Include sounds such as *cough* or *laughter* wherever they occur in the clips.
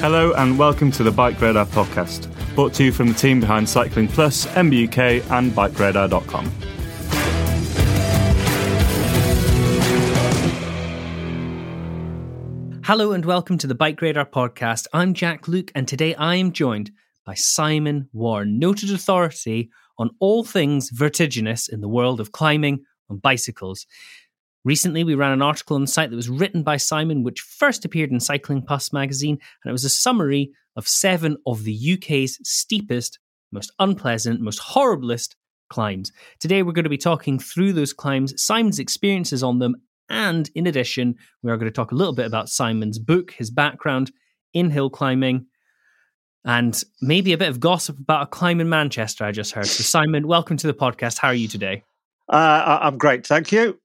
Hello and welcome to the Bike Radar podcast, brought to you from the team behind Cycling Plus, MBUK, and BikeRadar.com. Hello and welcome to the Bike Radar podcast. I'm Jack Luke, and today I am joined by Simon Warren, noted authority on all things vertiginous in the world of climbing on bicycles. Recently, we ran an article on the site that was written by Simon, which first appeared in Cycling Plus magazine, and it was a summary of seven of the UK's steepest, most unpleasant, most horriblest climbs. Today, we're going to be talking through those climbs, Simon's experiences on them, and in addition, we are going to talk a little bit about Simon's book, his background in hill climbing, and maybe a bit of gossip about a climb in Manchester I just heard. So, Simon, welcome to the podcast. How are you today? Uh, I'm great, thank you.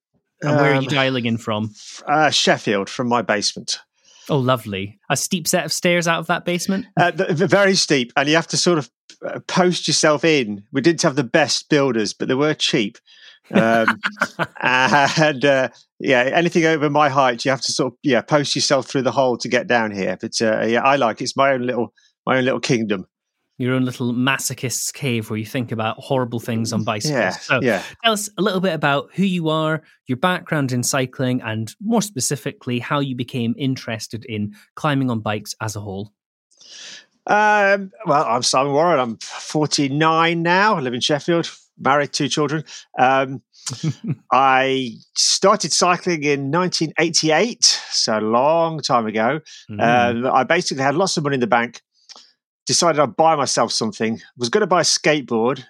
And where um, are you um, dialing in from? Uh, Sheffield, from my basement. Oh, lovely. A steep set of stairs out of that basement? Uh, very steep. And you have to sort of uh, post yourself in. We didn't have the best builders, but they were cheap. Um, *laughs* and uh, yeah, anything over my height, you have to sort of yeah post yourself through the hole to get down here. But uh, yeah, I like it. it's my own little my own little kingdom. Your own little masochist's cave where you think about horrible things on bicycles. Yeah, so yeah. tell us a little bit about who you are, your background in cycling, and more specifically, how you became interested in climbing on bikes as a whole. Um, well, I'm Simon Warren. I'm 49 now. I live in Sheffield, married, two children. Um, *laughs* I started cycling in 1988, so a long time ago. Mm. Uh, I basically had lots of money in the bank. Decided I'd buy myself something. Was going to buy a skateboard.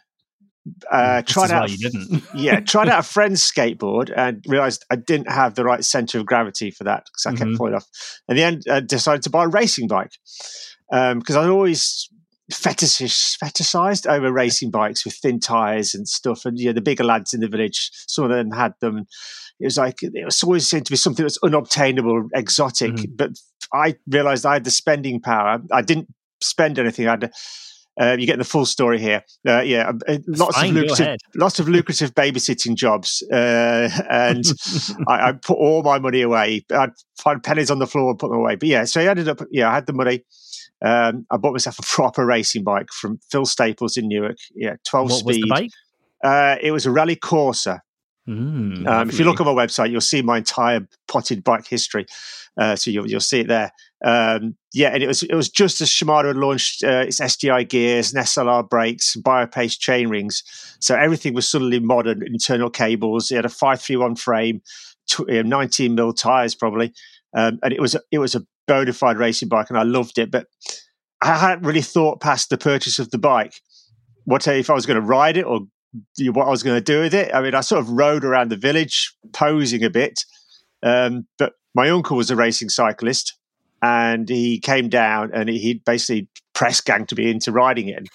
Uh, *laughs* tried out, you didn't. *laughs* yeah, tried out a *laughs* friend's skateboard and realized I didn't have the right center of gravity for that because I kept mm-hmm. falling off. In the end, I decided to buy a racing bike because um, I always fetish fetishized over racing bikes with thin tires and stuff. And you know, the bigger lads in the village, some of them had them. It was like it was always seemed to be something that's unobtainable, exotic. Mm-hmm. But I realized I had the spending power. I didn't spend anything. I'd, Uh, you get the full story here. Uh, yeah, uh, lots fine, of lucrative, lots of lucrative babysitting jobs, uh, and *laughs* I, I, put all my money away. I'd find pennies on the floor and put them away. But yeah, so I ended up. Yeah, I had the money. Um, I bought myself a *laughs* proper racing bike from Phil Staples in Newark. Yeah, 12 what speed. Was the bike? Uh, it was a Raleigh Corsa. Mm, um, if you look on my website, you'll see my entire potted bike history. Uh, so you'll, you'll see it there. Um, yeah, and it was it was just as Shimano had launched uh, its SIS gears, and SLR brakes, Biopace chain rings. So everything was suddenly modern. Internal cables. It had a five three one frame, tw- 19 mil tires probably, um, and it was it was a bona fide racing bike, and I loved it. But I hadn't really thought past the purchase of the bike. What if I was going to ride it or what I was going to do with it? I mean, I sort of rode around the village posing a bit. Um, but my uncle was a racing cyclist, and he came down and he basically press ganged me into riding it.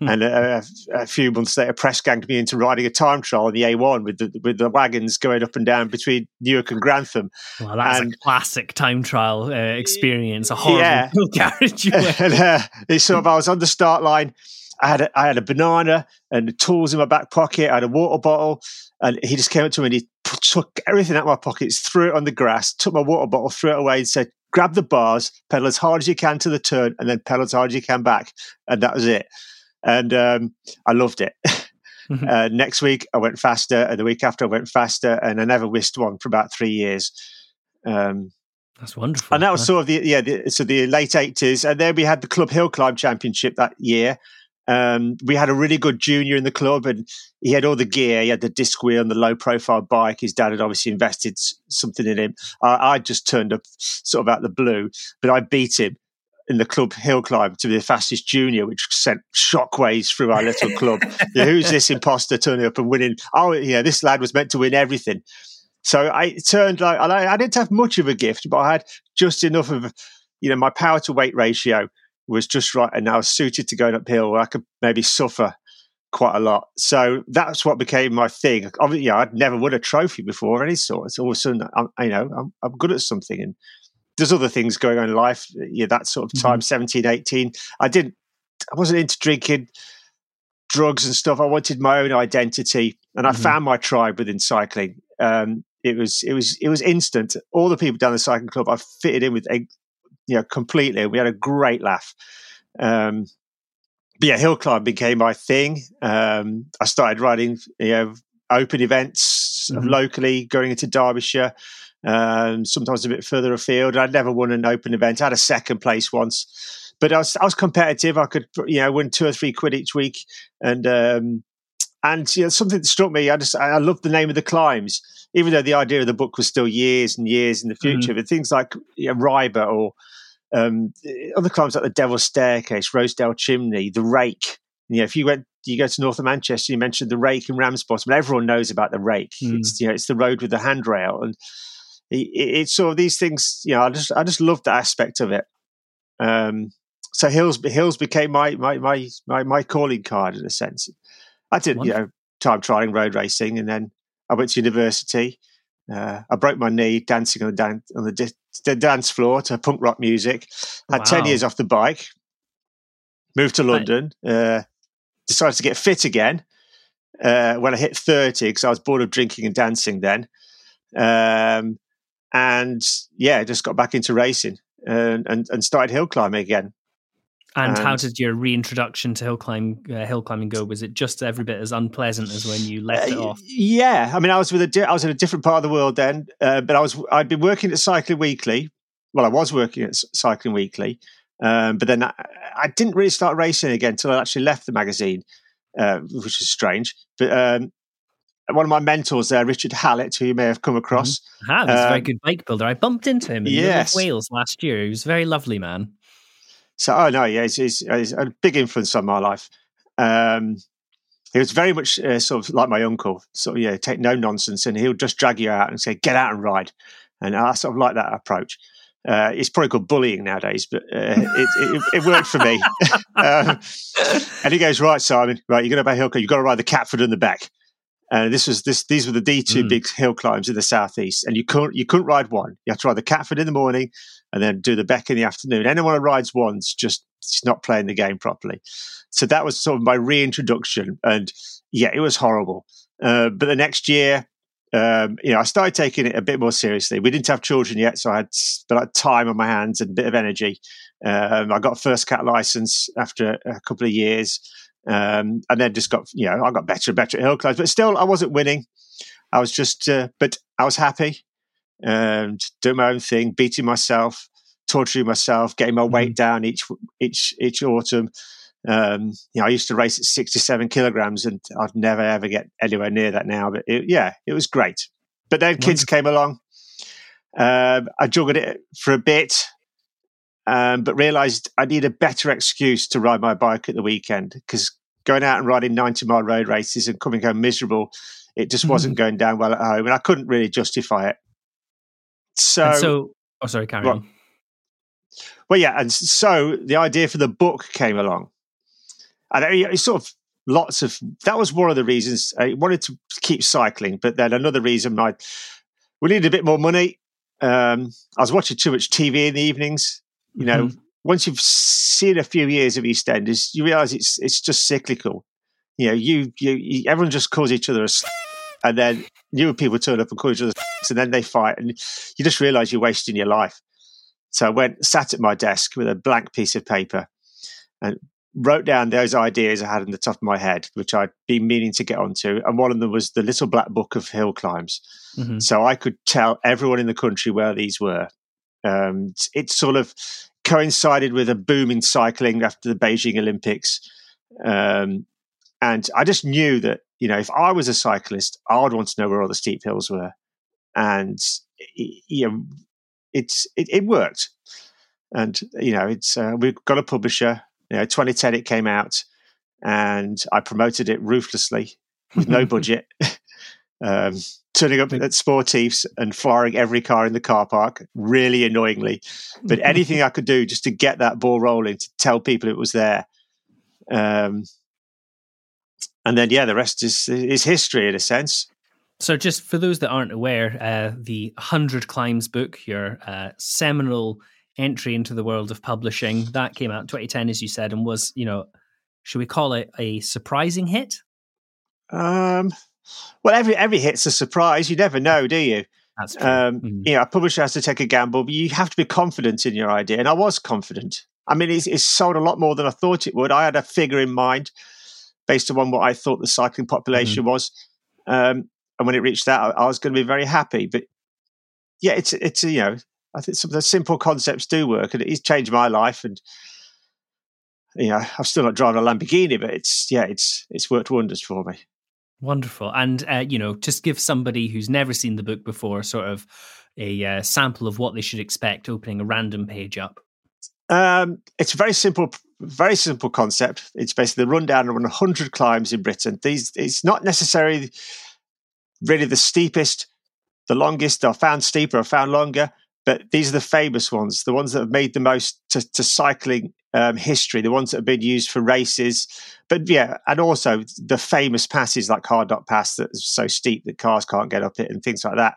*laughs* and a, a, few months later, press ganged me into riding a time trial on the A1 with the with the wagons going up and down between Newark and Grantham. Well, that's and, a classic time trial uh, experience, a horrible *laughs* yeah. carriage. *laughs* and, uh, it's sort of, I was on the start line. I had a, I had a banana and the tools in my back pocket. I had a water bottle, and he just came up to me and he took everything out of my pockets, threw it on the grass, took my water bottle, threw it away, and said, grab the bars, pedal as hard as you can to the turn, and then pedal as hard as you can back. And that was it. And um, I loved it. *laughs* Mm-hmm. Uh, next week, I went faster, and the week after, I went faster, and I never missed one for about three years. Um, That's wonderful. And that was sort of the yeah, the, so the late eighties, and then we had the Club Hill Climb Championship that year, um, we had a really good junior in the club, and he had all the gear. He had the disc wheel and the low profile bike. His dad had obviously invested something in him. I, I just turned up sort of out of the blue, but I beat him in the club hill climb to be the fastest junior, which sent shockwaves through our little club. *laughs* yeah, who's this imposter turning up and winning? Oh, yeah, this lad was meant to win everything. So I turned like I, I didn't have much of a gift, but I had just enough of, you know, my power to weight ratio was just right, and I was suited to going uphill where I could maybe suffer quite a lot. So that's what became my thing. Obviously, yeah, I'd never won a trophy before of any sort. It's all of a sudden, I'm, you know, I'm, I'm good at something, and there's other things going on in life. Yeah, that sort of time, mm-hmm. 17, 18. I didn't, I wasn't into drinking drugs and stuff. I wanted my own identity, and I mm-hmm. found my tribe within cycling. Um, it was it was it was instant. All the people down the cycling club, I fitted in with you know, completely. We had a great laugh. Um, but yeah, hill climb became my thing. Um, I started riding, you know, open events mm-hmm. locally, going into Derbyshire, um, sometimes a bit further afield. I'd never won an open event. I had a second place once, but I was I was competitive. I could you know win two or three quid each week, and um, and you know, something that struck me. I just I loved the name of the climbs, even though the idea of the book was still years and years in the future. Mm-hmm. But things like you know, Riber or um, other climbs like the Devil's Staircase, Rosedale Chimney, the Rake. You know, if you went, you go to north of Manchester, you mentioned the Rake and Ramsbottom. Everyone knows about the Rake. Mm. It's you know, it's the road with the handrail, and it, it's sort of these things. You know, I just I just loved that aspect of it. Um, so hills hills became my my my my, my calling card in a sense. I did Wonderful. you know time trialing road racing, and then I went to university. Uh, I broke my knee dancing on the, dan- on the, di- the, dance floor to punk rock music. Had wow. 10 years off the bike, moved to London, uh, decided to get fit again uh, when I hit 30 because I was bored of drinking and dancing then. Um, and yeah, just got back into racing and, and, and started hill climbing again. And, and, how did your reintroduction to hill climb uh, hill climbing go? Was it just every bit as unpleasant as when you left it uh, off? Yeah, I mean, I was with a di- I was in a different part of the world then, uh, but I was I'd been working at Cycling Weekly. Well, I was working at Cycling Weekly, um, but then I, I, didn't really start racing again until I actually left the magazine, uh, which is strange. But um, one of my mentors there, Richard Hallett, who you may have come across. Mm-hmm. I have. He's um, a very um, good bike builder. I bumped into him in yes. Wales last year. He was a very lovely man. So, oh no, yeah, he's, he's, he's a big influence on my life. Um, he was very much uh, sort of like my uncle, sort of yeah, take no nonsense, and he'll just drag you out and say, "Get out and ride," and I sort of like that approach. Uh, it's probably called bullying nowadays, but uh, *laughs* it, it, it, worked for me. *laughs* um, and he goes, "Right, Simon, right, you're going to buy hill climb. You've got to ride the Catford and the Bec. And this was this; these were the D two mm. big hill climbs in the southeast, and you couldn't you couldn't ride one. You have to ride the Catford in the morning, and then do the Bec in the afternoon. Anyone who rides once just is not playing the game properly. So that was sort of my reintroduction, and yeah, it was horrible. Uh, but the next year, um, you know, I started taking it a bit more seriously. We didn't have children yet, so I had, had time on my hands and a bit of energy. Um, I got a first cat license after a couple of years, um, and then just got you know I got better and better at hill climbs, but still I wasn't winning. I was just, uh, but I was happy and doing my own thing, beating myself, torturing myself, getting my weight mm-hmm. down each each each autumn. Um, you know, I used to race at 67 kilograms, and I'd never ever get anywhere near that now. But it, yeah, it was great. But then kids came along. Um, I juggled it for a bit, um, but realised I need a better excuse to ride my bike at the weekend because going out and riding 90 mile road races and coming home miserable, it just wasn't mm-hmm. going down well at home, and I couldn't really justify it. So, and so oh, sorry, carry well, on. Well, yeah, and so the idea for the book came along, and it's sort of lots of that was one of the reasons I wanted to keep cycling, but then another reason I we needed a bit more money. Um, I was watching too much TV in the evenings. You know, mm-hmm. once you've seen a few years of EastEnders, you realise it's it's just cyclical. You know, you, you, you everyone just calls each other a and then newer people turn up and call each other, *laughs* and then they fight, and you just realise you're wasting your life. So I went, sat at my desk with a blank piece of paper, and wrote down those ideas I had in the top of my head, which I'd been meaning to get onto. And one of them was the little black book of hill climbs. Mm-hmm. So I could tell everyone in the country where these were. Um, it sort of coincided with a boom in cycling after the Beijing Olympics. Um, and I just knew that you know, if I was a cyclist, I would want to know where all the steep hills were. And, you know, it's, it, it worked. And, you know, it's, uh, we've got a publisher, you know, 2010 it came out and I promoted it ruthlessly with no *laughs* budget. um, turning up at sportifs and firing every car in the car park really annoyingly. But anything I could do just to get that ball rolling, to tell people it was there. Um, and then yeah, the rest is is history in a sense. So, just for those that aren't aware, uh, the Hundred Climbs book, your uh, seminal entry into the world of publishing, that came out in 2010, as you said, and was you know, should we call it a surprising hit? Um, well, every every hit's a surprise. You never know, do you? That's true. Um, Mhm. You know, a publisher has to take a gamble, but you have to be confident in your idea. And I was confident. I mean, it's, it's sold a lot more than I thought it would. I had a figure in mind based on what I thought the cycling population Mm-hmm. was. Um, and when it reached that, I, I was going to be very happy. But yeah, it's, it's, you know, I think some of the simple concepts do work and it's changed my life. And, you know, I'm still not driving a Lamborghini, but it's, yeah, it's, it's worked wonders for me. Wonderful. And, uh, you know, just give somebody who's never seen the book before sort of a uh, sample of what they should expect opening a random page up. Um, it's a very simple, very simple concept. It's basically the rundown of 100 climbs in Britain. These, it's not necessarily really the steepest, the longest, or found steeper, or found longer, but these are the famous ones, the ones that have made the most to, to cycling um, history, the ones that have been used for races. But yeah, and also the famous passes like Hard Pass that's so steep that cars can't get up it and things like that.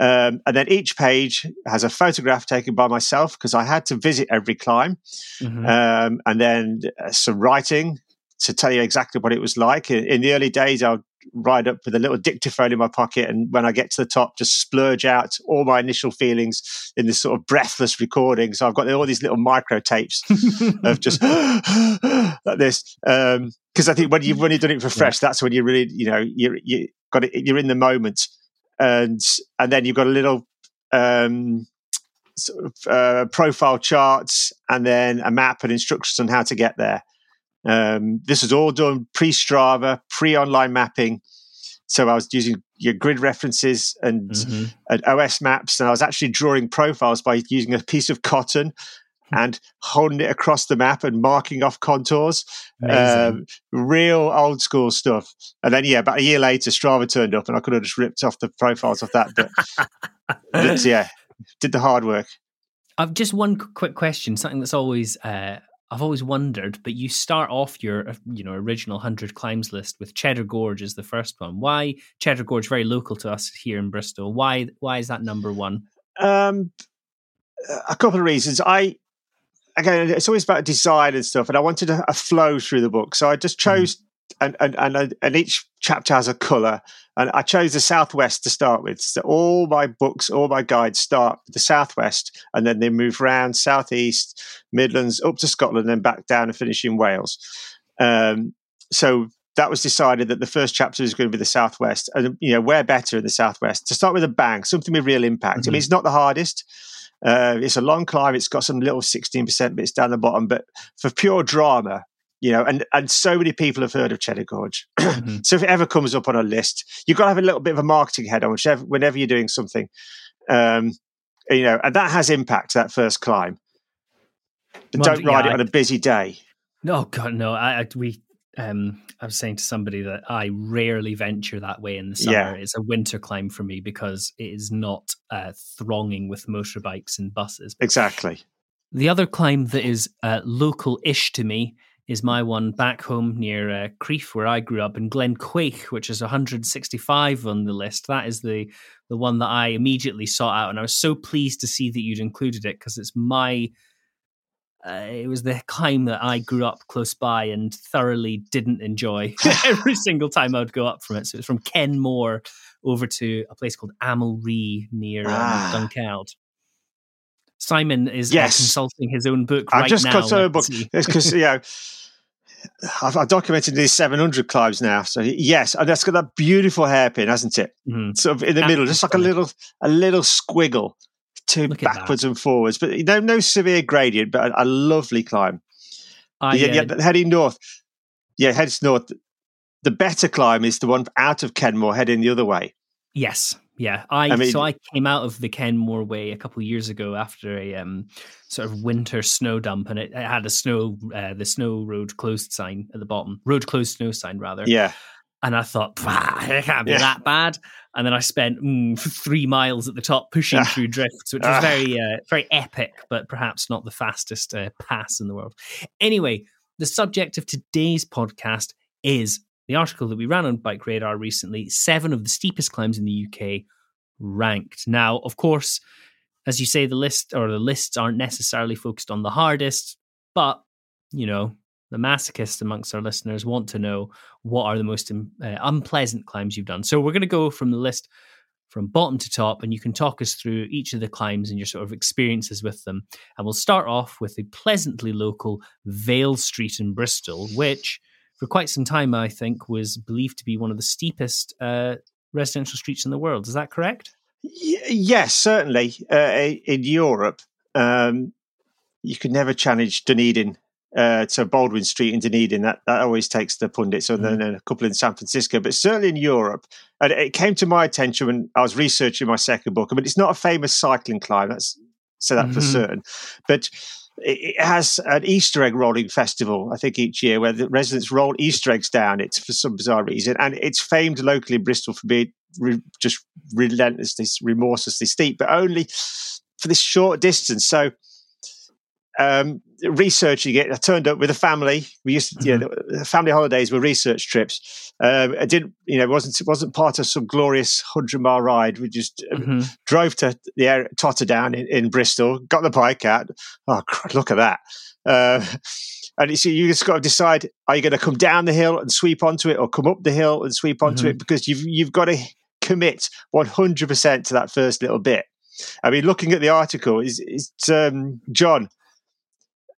Um, and then each page has a photograph taken by myself because I had to visit every climb, Mhm. um, and then uh, some writing to tell you exactly what it was like. In, in the early days, I'd ride up with a little dictaphone in my pocket, and when I get to the top, just splurge out all my initial feelings in this sort of breathless recording. So I've got all these little micro tapes *laughs* of just *gasps* like this. Because I think when you've when you've done it for fresh, that's when you really you know you you got it, you're in the moment, and and then you've got a little. Um, sort of uh, profile charts and then a map and instructions on how to get there. Um, this was all done pre Strava, pre online mapping. So I was using your grid references and, Mhm. and OS maps, and I was actually drawing profiles by using a piece of cotton *laughs* and holding it across the map and marking off contours. Um, real old school stuff. And then, yeah, about a year later, Strava turned up, and I could have just ripped off the profiles of that. But, *laughs* but yeah, did the hard work. I've just one quick question, something that's always uh, I've always wondered. But you start off your uh, you know original hundred climbs list with Cheddar Gorge as the first one. Why Cheddar Gorge? Very local to us here in Bristol. Why why is that number one? Um, a couple of reasons. I again, it's always about design and stuff, and I wanted a, a flow through the book, so I just chose. And, and and and each chapter has a color, and I chose the southwest to start with. So all my books, all my guides start with the southwest, and then they move round southeast, Midlands, up to Scotland, and back down and finish in Wales. Um, so that was decided that the first chapter is going to be the southwest, and you know where better in the southwest to start with a bang, something with real impact. I mean, it's not the hardest. Uh, it's a long climb. It's got some little sixteen percent bits down the bottom, but for pure drama, you know, and and so many people have heard of Cheddar Gorge. *clears throat* Mhm. so if it ever comes up on a list, you've got to have a little bit of a marketing head on whichever, whenever you're doing something, um, you know, and that has impact. That first climb. But Well, don't ride yeah, it on a busy day. Oh God, no! I, I we um I was saying to somebody that I rarely venture that way in the summer. Yeah. It's a winter climb for me because it is not uh, thronging with motorbikes and buses. Exactly. The other climb that is uh, local-ish to me is my one back home near uh, Crieff, where I grew up, in Glen Quaich, which is 165 on the list. That is the the one that I immediately sought out, and I was so pleased to see that you'd included it because it's my. Uh, it was the climb that I grew up close by and thoroughly didn't enjoy *laughs* *laughs* every single time I would go up from it. So it's from Kenmore over to a place called Amulree near um, Ah. Dunkeld. Simon is uh, consulting his own book I've right just now. I a book because you know I've, I've documented these 700 climbs now. So yes, and that's got that beautiful hairpin, hasn't it? Mhm. Sort of in the middle, just like a little a little squiggle, to Look backwards and forwards. But no, no severe gradient, but a, a lovely climb. I, yeah, uh, yeah, heading north. Yeah, heads north. The better climb is the one out of Kenmore, heading the other way. Yes, yeah. I, I mean- so I came out of the Kenmore Way a couple of years ago after a um, sort of winter snow dump, and it, it had a snow uh, the snow road closed sign at the bottom, road closed snow sign rather. Yeah, And I thought, it can't be Yeah. that bad. And then I spent mm, three miles at the top pushing Ah. through drifts, which was Ah. very, uh, very epic, but perhaps not the fastest uh, pass in the world. Anyway, the subject of today's podcast is the article that we ran on Bike Radar recently seven of the steepest climbs in the UK ranked. Now, of course, as you say, the list or the lists aren't necessarily focused on the hardest, but you know, the masochists amongst our listeners want to know what are the most um, uh, unpleasant climbs you've done. So we're going to go from the list from bottom to top, and you can talk us through each of the climbs and your sort of experiences with them. And we'll start off with the pleasantly local Vale Street in Bristol, which for quite some time, I think, was believed to be one of the steepest uh, residential streets in the world. Is that correct? Y- yes, certainly. Uh, in Europe, um, you could never challenge Dunedin uh, to Baldwin Street in Dunedin. That that always takes the pundits, and mm. then a couple in San Francisco. But certainly in Europe, and it came to my attention when I was researching my second book. I mean, it's not a famous cycling climb. That's say that mm-hmm. for certain, but it has an Easter egg rolling festival, I think, each year where the residents roll Easter eggs down it for some bizarre reason. And it's famed locally in Bristol for being re- just relentlessly, remorselessly steep, but only for this short distance. So um, researching it, I turned up with a family. We used to, mm-hmm. you know, mm-hmm. the family holidays were research trips. Um, I didn't, you know, it wasn't it wasn't part of some glorious hundred mile ride. We just uh, mm-hmm. drove to the area, Totterdown in, in, Bristol, got the bike out. Oh, look at that! Uh, *laughs* and you you just got to decide: are you going to come down the hill and sweep onto it, or come up the hill and sweep onto mm-hmm. it? Because you've you've got to commit one hundred percent to that first little bit. I mean, looking at the article, is it's um, John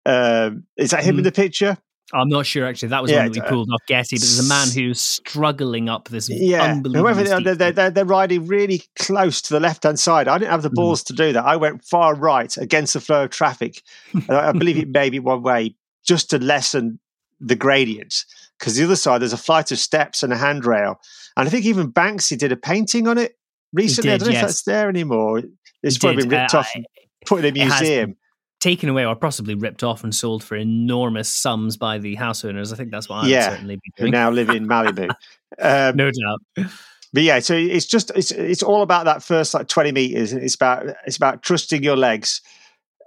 um, is that him mm. in the picture? I'm not sure actually. That was yeah, one that we pulled off Getty, but there's a man who's struggling up this yeah. unbelievable. They're, they're, they're, they're, riding really close to the left hand side. I didn't have the hmm. balls mm. to do that. I went far right against the flow of traffic. *laughs* I believe it may be one way just to lessen the gradient because the other side there's a flight of steps and a handrail. And I think even Banksy did a painting on it recently. Did, I don't know yes. if that's there anymore. It's he probably did. been ripped uh, off and put in a museum taken away or possibly ripped off and sold for enormous sums by the house owners. I think that's what I yeah, would certainly be doing. now live in Malibu. *laughs* Um, no doubt. But yeah, so it's just it's it's all about that first like twenty meters. It's about it's about trusting your legs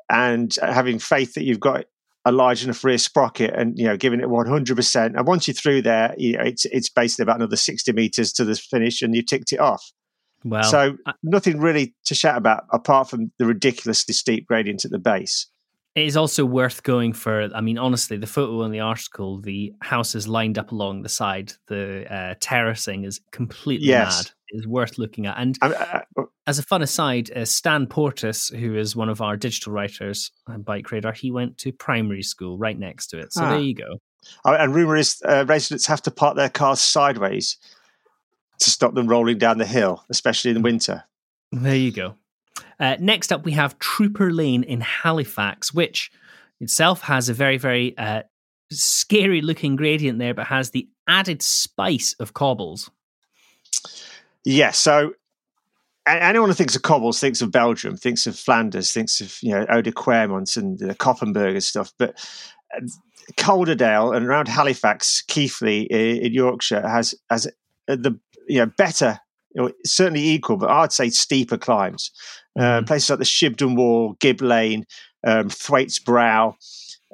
and having faith that you've got a large enough rear sprocket and you know giving it 100% and once you're through there you know it's it's basically about another 60 meters to the finish and you ticked it off well, so I, nothing really to shout about apart from the ridiculously steep gradient at the base. It is also worth going for. I mean, honestly, the photo in the article, the house is lined up along the side. The uh, terracing is completely yes. mad. It is worth looking at. And uh, as a fun aside, uh, Stan Portis, who is one of our digital writers on Bike Radar, he went to primary school right next to it. So ah. there you go. Oh, and rumor is uh, residents have to park their cars sideways to stop them rolling down the hill, especially in winter. There you go. Uh, next up, we have Trooper Lane in Halifax, which itself has a very, very uh, scary looking gradient there, but has the added spice of cobbles. Yeah, so anyone who thinks of cobbles thinks of Belgium, thinks of Flanders, thinks of you know Oude Kwaremont and the Koppenberg and stuff. But uh, Calderdale and around Halifax, Keighley in Yorkshire has has uh, the you know better, know, certainly equal, but I'd say steeper climbs. Uh, mm. places like the Shibden Wall, Gib Lane, um, Thwaites Brow,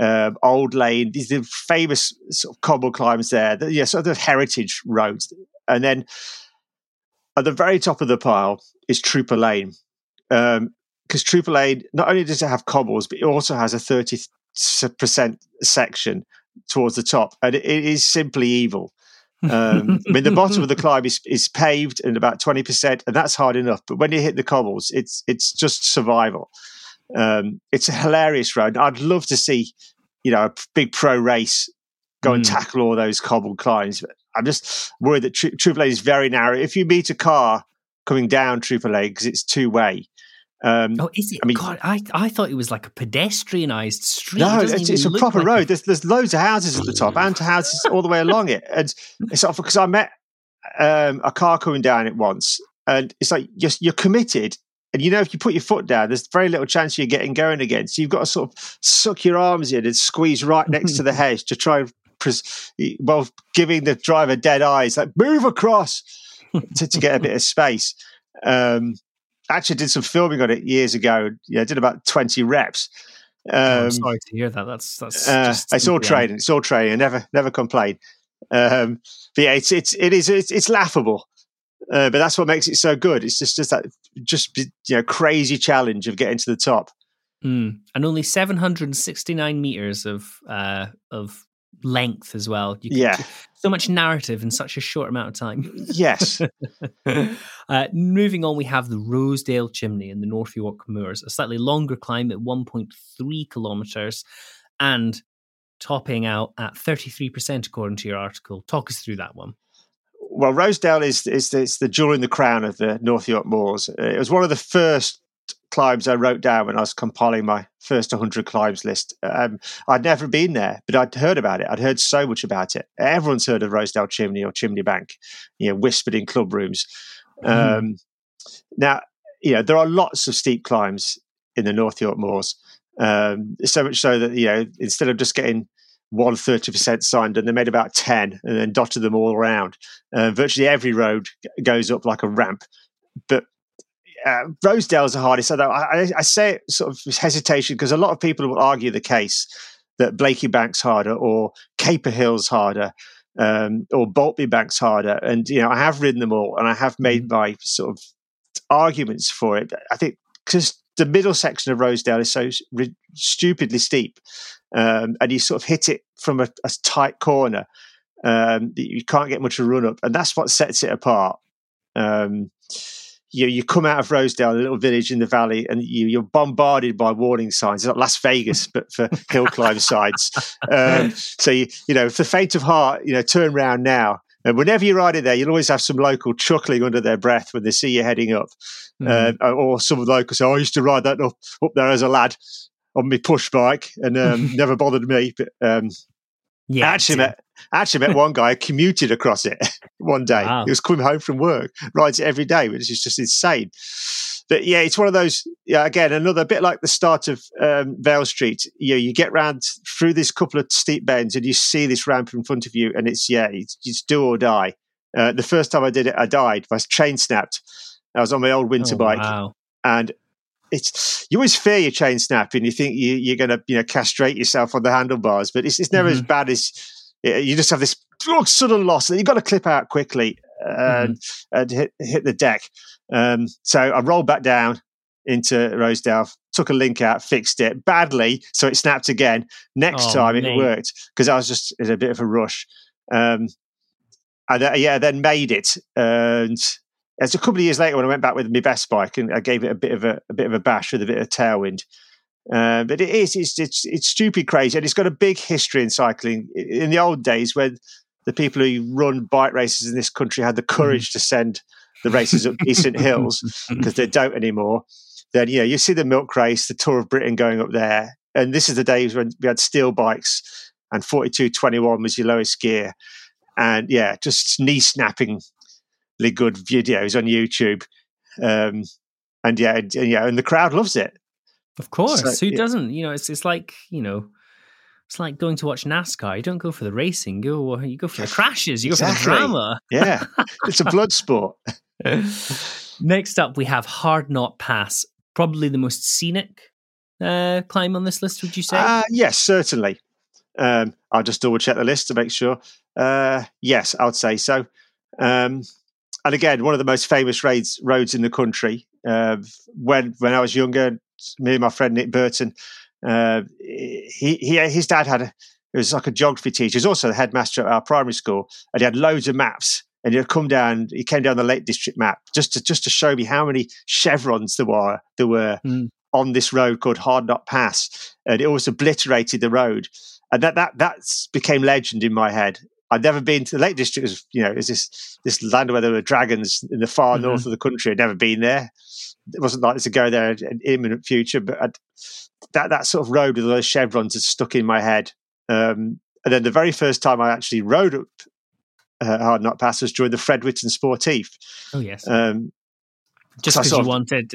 um, Old Lane. These are famous sort of cobble climbs there. The, yeah, sort of heritage roads. And then at the very top of the pile is Trooper Lane. Because um, Trooper Lane, not only does it have cobbles, but it also has a 30% section towards the top. And it, it is simply evil. Um, I mean, the bottom of the climb is, is paved and about twenty percent, and that's hard enough. But when you hit the cobbles, it's it's just survival. Um, it's a hilarious road. I'd love to see, you know, a big pro race go mm. and hmm. tackle all those cobbled climbs. But I'm just worried that Tr- Trooper Lane is very narrow. If you meet a car coming down Trooper Lane because it's two way, um, oh, is it? I mean, God, I, I thought it was like a pedestrianised street. No, it it's, it's a proper like road. There's, there's loads of houses at the top and houses all the way along it. And it's sort of because I met um, a car coming down it once, and it's like you're, you're committed. And you know, if you put your foot down, there's very little chance of you're getting going again. So you've got to sort of suck your arms in and squeeze right next to the *laughs* hedge to try and, pres- well, giving the driver dead eyes, like move across to, to get a bit of space. Um, actually did some filming on it years ago. Yeah, did about twenty reps. Um, oh, I'm um, sorry to hear that. That's that's. Uh, it's all training. It's all training. Never never complain. Um, but yeah, it's it's it is it's, it's laughable. Uh, but that's what makes it so good. It's just just that just you know crazy challenge of getting to the top. Mm. And only 769 meters of uh, of length as well. You yeah. so much narrative in such a short amount of time. Yes. *laughs* uh, moving on, we have the Rosedale Chimney in the North York Moors, a slightly longer climb at 1.3 kilometres and topping out at 33%, according to your article. Talk us through that one. Well, Rosedale is, is, is the jewel in the crown of the North York Moors. It was one of the first climbs I wrote down when I was compiling my first 100 climbs list. Um, I'd never been there, but I'd heard about it. I'd heard so much about it. Everyone's heard of Rosedale Chimney or Chimney Bank, you know, whispered in club rooms. Mm. Um, now, you know, there are lots of steep climbs in the North York Moors. Um, so much so that, you know, instead of just getting one 30% signed and they made about 10 and then dotted them all around. Uh, virtually every road goes up like a ramp. But uh, Rosedale's the hardest. So I, I, say it sort of with hesitation because a lot of people will argue the case that Blakey Bank's harder or Caper Hill's harder um, or Boltby Bank's harder. And, you know, I have ridden them all and I have made mm-hmm. my sort of arguments for it. I think because the middle section of Rosedale is so stupidly steep um, and you sort of hit it from a, a tight corner um, you can't get much of a run up. And that's what sets it apart. Um, you you come out of Rosedale, a little village in the valley, and you, are bombarded by warning signs. It's like Las Vegas, *laughs* but for hill climb sides. Um, so you you know, for faint of heart, you know, turn around now. And whenever you ride it there, you'll always have some local chuckling under their breath when they see you heading up, mm. uh, or some of the locals say, oh, "I used to ride that up, up there as a lad on my push bike, and um, *laughs* never bothered me." But um, yeah, I actually met actually met one guy who commuted across it one day. Wow. He was coming home from work, rides it every day, which is just insane. But yeah, it's one of those. Yeah, again, another bit like the start of um, Vale Street. You know, you get round through this couple of steep bends, and you see this ramp in front of you, and it's yeah, it's, it's do or die. Uh, the first time I did it, I died. My chain snapped. I was on my old winter oh, bike, wow. and it's you always fear your chain snapping. You think you, are going to you know castrate yourself on the handlebars, but it's, it's never mm-hmm. as bad as you just have this oh, sudden loss that you've got to clip out quickly and, mm-hmm. and hit, hit the deck. Um, so I rolled back down into Rosedale, took a link out, fixed it badly, so it snapped again. Next oh, time it worked because I was just in a bit of a rush. Um, and uh, yeah, then made it, and it's a couple of years later when I went back with my best bike and I gave it a bit of a, a bit of a bash with a bit of tailwind. Uh, but it is it's, it's it's stupid crazy, and it's got a big history in cycling. In the old days, when the people who run bike races in this country had the mm-hmm. courage to send the races up decent hills *laughs* because they don't anymore. Then yeah, you see the milk race, the Tour of Britain going up there, and this is the days when we had steel bikes and forty two twenty one was your lowest gear, and yeah, just knee snappingly good videos on YouTube. Um, and yeah, and, yeah, and the crowd loves it. Of course, so, who yeah. doesn't? You know, it's it's like you know, it's like going to watch NASCAR. You don't go for the racing. You go you go for the crashes. You go exactly. for the drama. yeah, *laughs* it's a blood sport. Next up, we have Hardknott Pass, probably the most scenic uh, climb on this list. Would you say? Uh, yes, certainly. Um, I'll just double check the list to make sure. Uh, yes, I would say so. Um, and again, one of the most famous roads roads in the country. Uh, when when I was younger, me and my friend Nick Burton, uh, he, he his dad had a, it was like a geography teacher. He's also the headmaster at our primary school, and he had loads of maps. And he'd come down. He came down the Lake District map just to just to show me how many chevrons there were there were mm. on this road called Hard Knot Pass, and it always obliterated the road. And that that that became legend in my head. I'd never been to the Lake District. Was, you know, is this this land where there were dragons in the far mm-hmm. north of the country? I'd never been there. It wasn't likely to go there in imminent future, but I'd, that that sort of road with those chevrons is stuck in my head. Um, and then the very first time I actually rode up uh, Hardknott Pass was during the Fred Whitton Sportif. Oh yes. Um, Just because you wanted,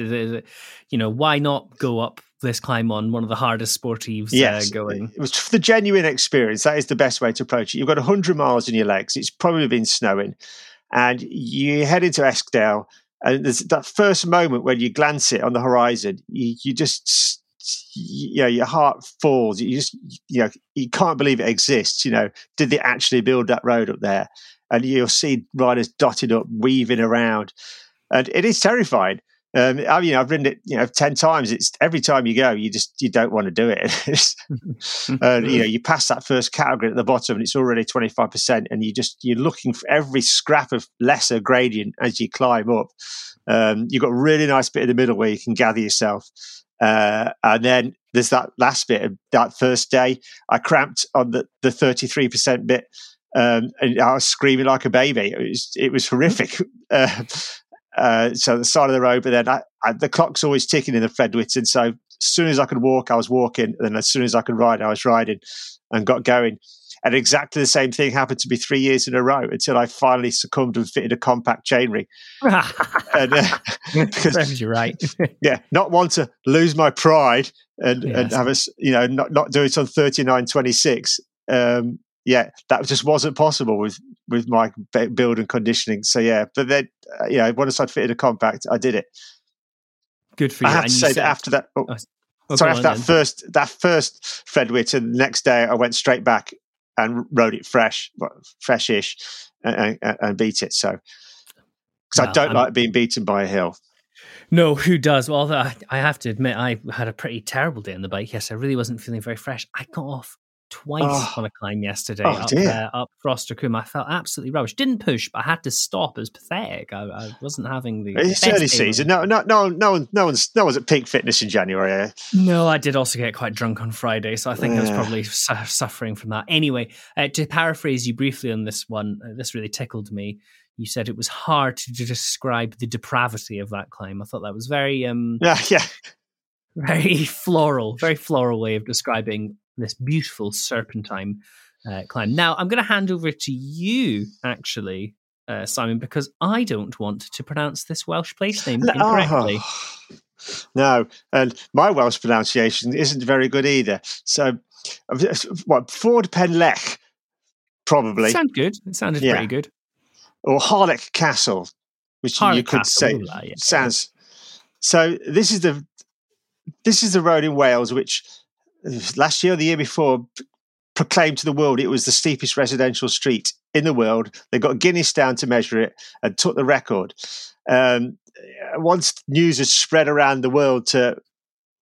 you know, why not go up this climb on one of the hardest sportives uh, yes, uh, going. It was the genuine experience. That is the best way to approach it. You've got 100 miles in your legs. It's probably been snowing. And you head into Eskdale. And there's that first moment when you glance it on the horizon, you, you just, you know, your heart falls. You just, you know, you can't believe it exists. You know, did they actually build that road up there? And you'll see riders dotted up, weaving around. And it is terrifying Um, I mean, I've ridden it, you know, ten times. It's every time you go, you just you don't want to do it. *laughs* *laughs* uh, you know, you pass that first category at the bottom, and it's already twenty five percent, and you just you're looking for every scrap of lesser gradient as you climb up. Um, you've got a really nice bit in the middle where you can gather yourself, uh, and then there's that last bit of that first day. I cramped on the the thirty three percent bit. Um, and I was screaming like a baby. It was it was horrific. *laughs* Uh, uh, so the side of the road, but then I, I, the clock's always ticking in the Fred Whitton. So as soon as I could walk, I was walking, and as soon as I could ride, I was riding, and got going. And exactly the same thing happened to me three years in a row until I finally succumbed and fitted a compact chainring. *laughs* and, uh, *laughs* because you're right. *laughs* yeah, not want to lose my pride and, yes. and have us, you know, not, not do it on 39.26. Um, yeah, that just wasn't possible with with my build and conditioning. So yeah, but then uh, yeah, once I'd fitted a compact, I did it. Good for you. I have and to say said, that after that. Oh, oh, sorry, after that then. first that first Fred Fredwitton, the next day I went straight back and rode it fresh, freshish, and, and, and, beat it. So because well, I don't I'm, like being beaten by a hill. No, who does? Well, I have to admit, I had a pretty terrible day on the bike. Yes, I really wasn't feeling very fresh. I got off twice oh. on a climb yesterday oh, up, uh, up Froster I felt absolutely rubbish. Didn't push, but I had to stop. It was pathetic. I, I wasn't having the. It's early season. No, no, no, no one, no one's, no one's at peak fitness in January. Eh? No, I did also get quite drunk on Friday, so I think yeah. I was probably su- suffering from that. Anyway, uh, to paraphrase you briefly on this one, uh, this really tickled me. You said it was hard to describe the depravity of that climb. I thought that was very, um, yeah, yeah, very *laughs* floral, very floral way of describing this beautiful serpentine uh, climb. Now, I'm going to hand over to you, actually, uh, Simon, because I don't want to pronounce this Welsh place name incorrectly. Oh, no, and my Welsh pronunciation isn't very good either. So, what Ffordd Pen Llech, probably. Sound good. It sounded yeah. pretty good. Or Harlech Castle, which Harlech you could Castle, say yeah. sounds. So this is the this is the road in Wales which last year or the year before proclaimed to the world it was the steepest residential street in the world. They got Guinness down to measure it and took the record. Um, once news has spread around the world to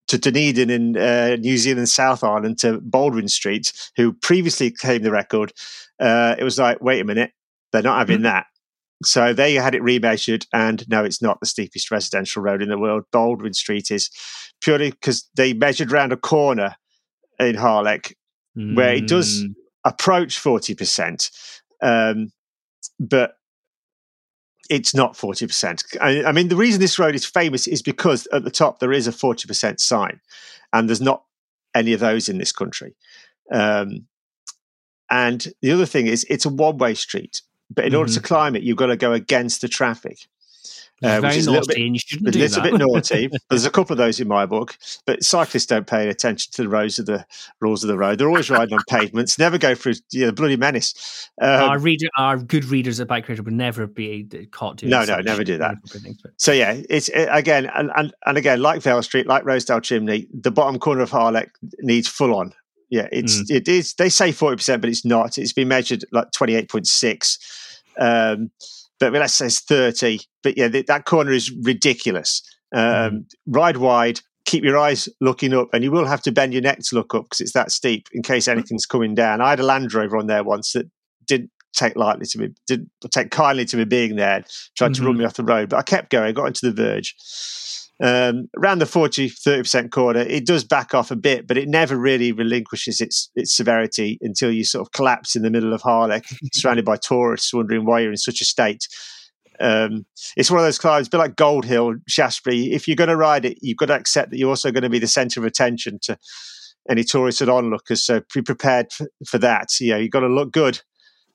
to Dunedin in uh, New Zealand South Island to Baldwin Street, who previously claimed the record, uh, it was like, wait a minute, they're not having mm-hmm. that. So they had it remeasured, and no, it's not the steepest residential road in the world. Baldwin Street is purely because they measured around a corner in Harlech, mm. where it does approach 40%, um, but it's not 40%. I, I, mean, the reason this road is famous is because at the top there is a 40% sign, and there's not any of those in this country. Um, and the other thing is, it's a one way street, but in mm-hmm. order to mm-hmm. climb it, you've got to go against the traffic. Uh, which is a little bit, a little bit *laughs* naughty. There's a couple of those in my book, but cyclists don't pay attention to the rules of the rules of the road. They're always riding on pavements, never go through you know, bloody menace. Um, our reader, our good readers at Bike Radar would never be caught doing. No, no, never do that. So yeah, it's it, again and, and and again like Vale Street, like Rosedale Chimney, the bottom corner of Harlech needs full on. Yeah, it's mm. it is. They say forty percent, but it's not. It's been measured like twenty eight point six. Um, but let's say it's 30. But yeah, that corner is ridiculous. Um, mm. Ride wide, keep your eyes looking up, and you will have to bend your neck to look up because it's that steep in case mm-hmm. anything's coming down. I had a Land Rover on there once that didn't take lightly to me, didn't take kindly to me being there, tried mm-hmm. to run mm-hmm. me off the road, but I kept going, got into the verge. Um, around the 40 30% corner, it does back off a bit, but it never really relinquishes its its severity until you sort of collapse in the middle of Harlech, *laughs* surrounded by tourists wondering why you're in such a state. Um, it's one of those climbs, a bit like Gold Hill, Shaftesbury. If you're going to ride it, you've got to accept that you're also going to be the centre of attention to any tourists and onlookers. So be prepared for, that. You know, you've got to look good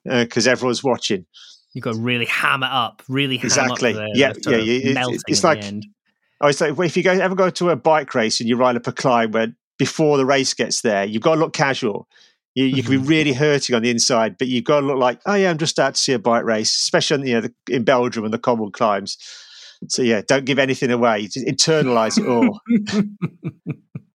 because uh, everyone's watching. You've got to really ham it up, really exactly. Up the, yeah, yeah. It's like I was like, if you go ever go to a bike race and you ride up a climb where before the race gets there, you've got to look casual. You, you mm-hmm. can be mm-hmm. really hurting on the inside, but you've got to look like, oh yeah, I'm just out to see a bike race, especially you know the, in Belgium and the common climbs. So yeah, don't give anything away. Just internalize it all.